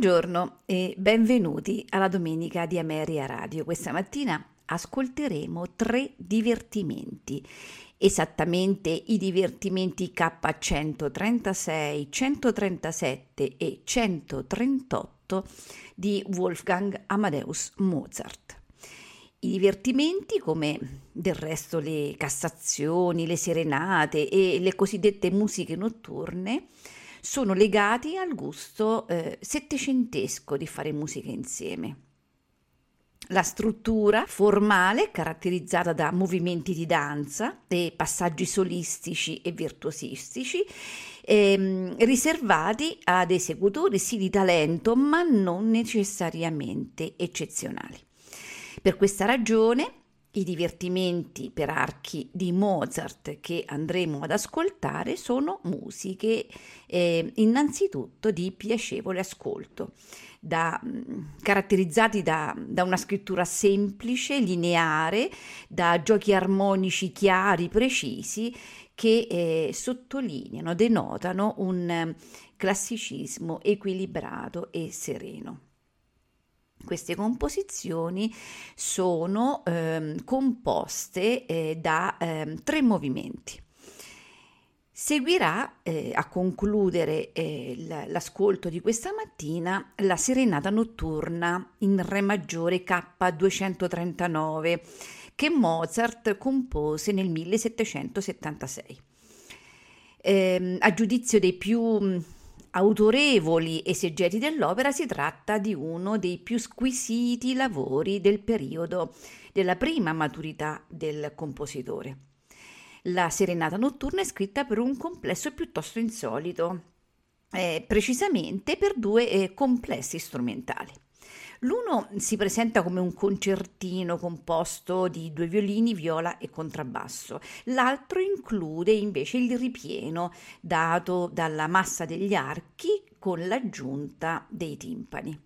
Buongiorno e benvenuti alla domenica di Ameria Radio. Questa mattina ascolteremo tre divertimenti, esattamente i divertimenti K136, 137 e 138 di Wolfgang Amadeus Mozart. I divertimenti, come del resto le cassazioni, le serenate e le cosiddette musiche notturne, sono legati al gusto eh, settecentesco di fare musica insieme. La struttura formale caratterizzata da movimenti di danza e passaggi solistici e virtuosistici ehm, riservati ad esecutori sì di talento ma non necessariamente eccezionali. Per questa ragione i divertimenti per archi di Mozart che andremo ad ascoltare sono musiche eh, innanzitutto di piacevole ascolto, da, mm, caratterizzati da, da, una scrittura semplice, lineare, da giochi armonici chiari, precisi, che eh, sottolineano, denotano un eh, classicismo equilibrato e sereno. Queste composizioni sono eh, composte eh, da eh, tre movimenti. Seguirà eh, a concludere eh, l'ascolto di questa mattina la serenata notturna in Re maggiore K239 che Mozart compose nel 1776. Eh, a giudizio dei più autorevoli esegeti dell'opera, si tratta di uno dei più squisiti lavori del periodo della prima maturità del compositore. La serenata notturna è scritta per un complesso piuttosto insolito, eh, precisamente per due eh, complessi strumentali. L'uno si presenta come un concertino composto di due violini, viola e contrabbasso. L'altro include invece il ripieno dato dalla massa degli archi con l'aggiunta dei timpani.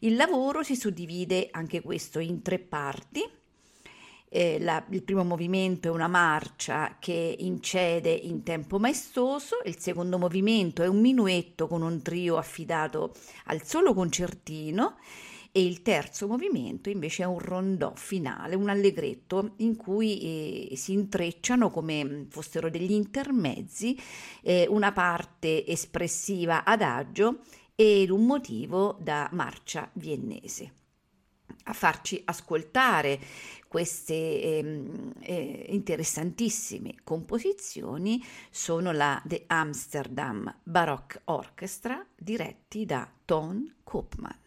Il lavoro si suddivide anche questo in tre parti. Eh, la, il primo movimento è una marcia che incede in tempo maestoso, il secondo movimento è un minuetto con un trio affidato al solo concertino e il terzo movimento invece è un rondò finale, un allegretto in cui eh, si intrecciano come fossero degli intermezzi eh, una parte espressiva adagio ed un motivo da marcia viennese. A farci ascoltare queste eh, eh, interessantissime composizioni sono la The Amsterdam Baroque Orchestra diretti da Ton Koopman